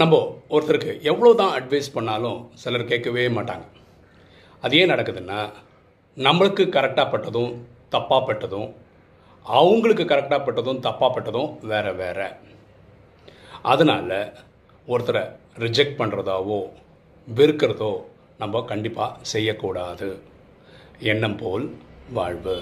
நம்ம ஒருத்தருக்கு எவ்வளோ தான் அட்வைஸ் பண்ணாலும் சிலர் கேட்கவே மாட்டாங்க. அது ஏன் நடக்குதுன்னா நம்மளுக்கு கரெக்டாக பட்டதும் தப்பாக பட்டதும் அவங்களுக்கு கரெக்டாக பட்டதும் தப்பாக பட்டதும் வேறு வேறு. அதனால் ஒருத்தரை ரிஜெக்ட் பண்ணுறதாவோ வெறுக்கிறதோ நம்ம கண்டிப்பாக செய்யக்கூடாது. எண்ணம் போல் வாழ்வு.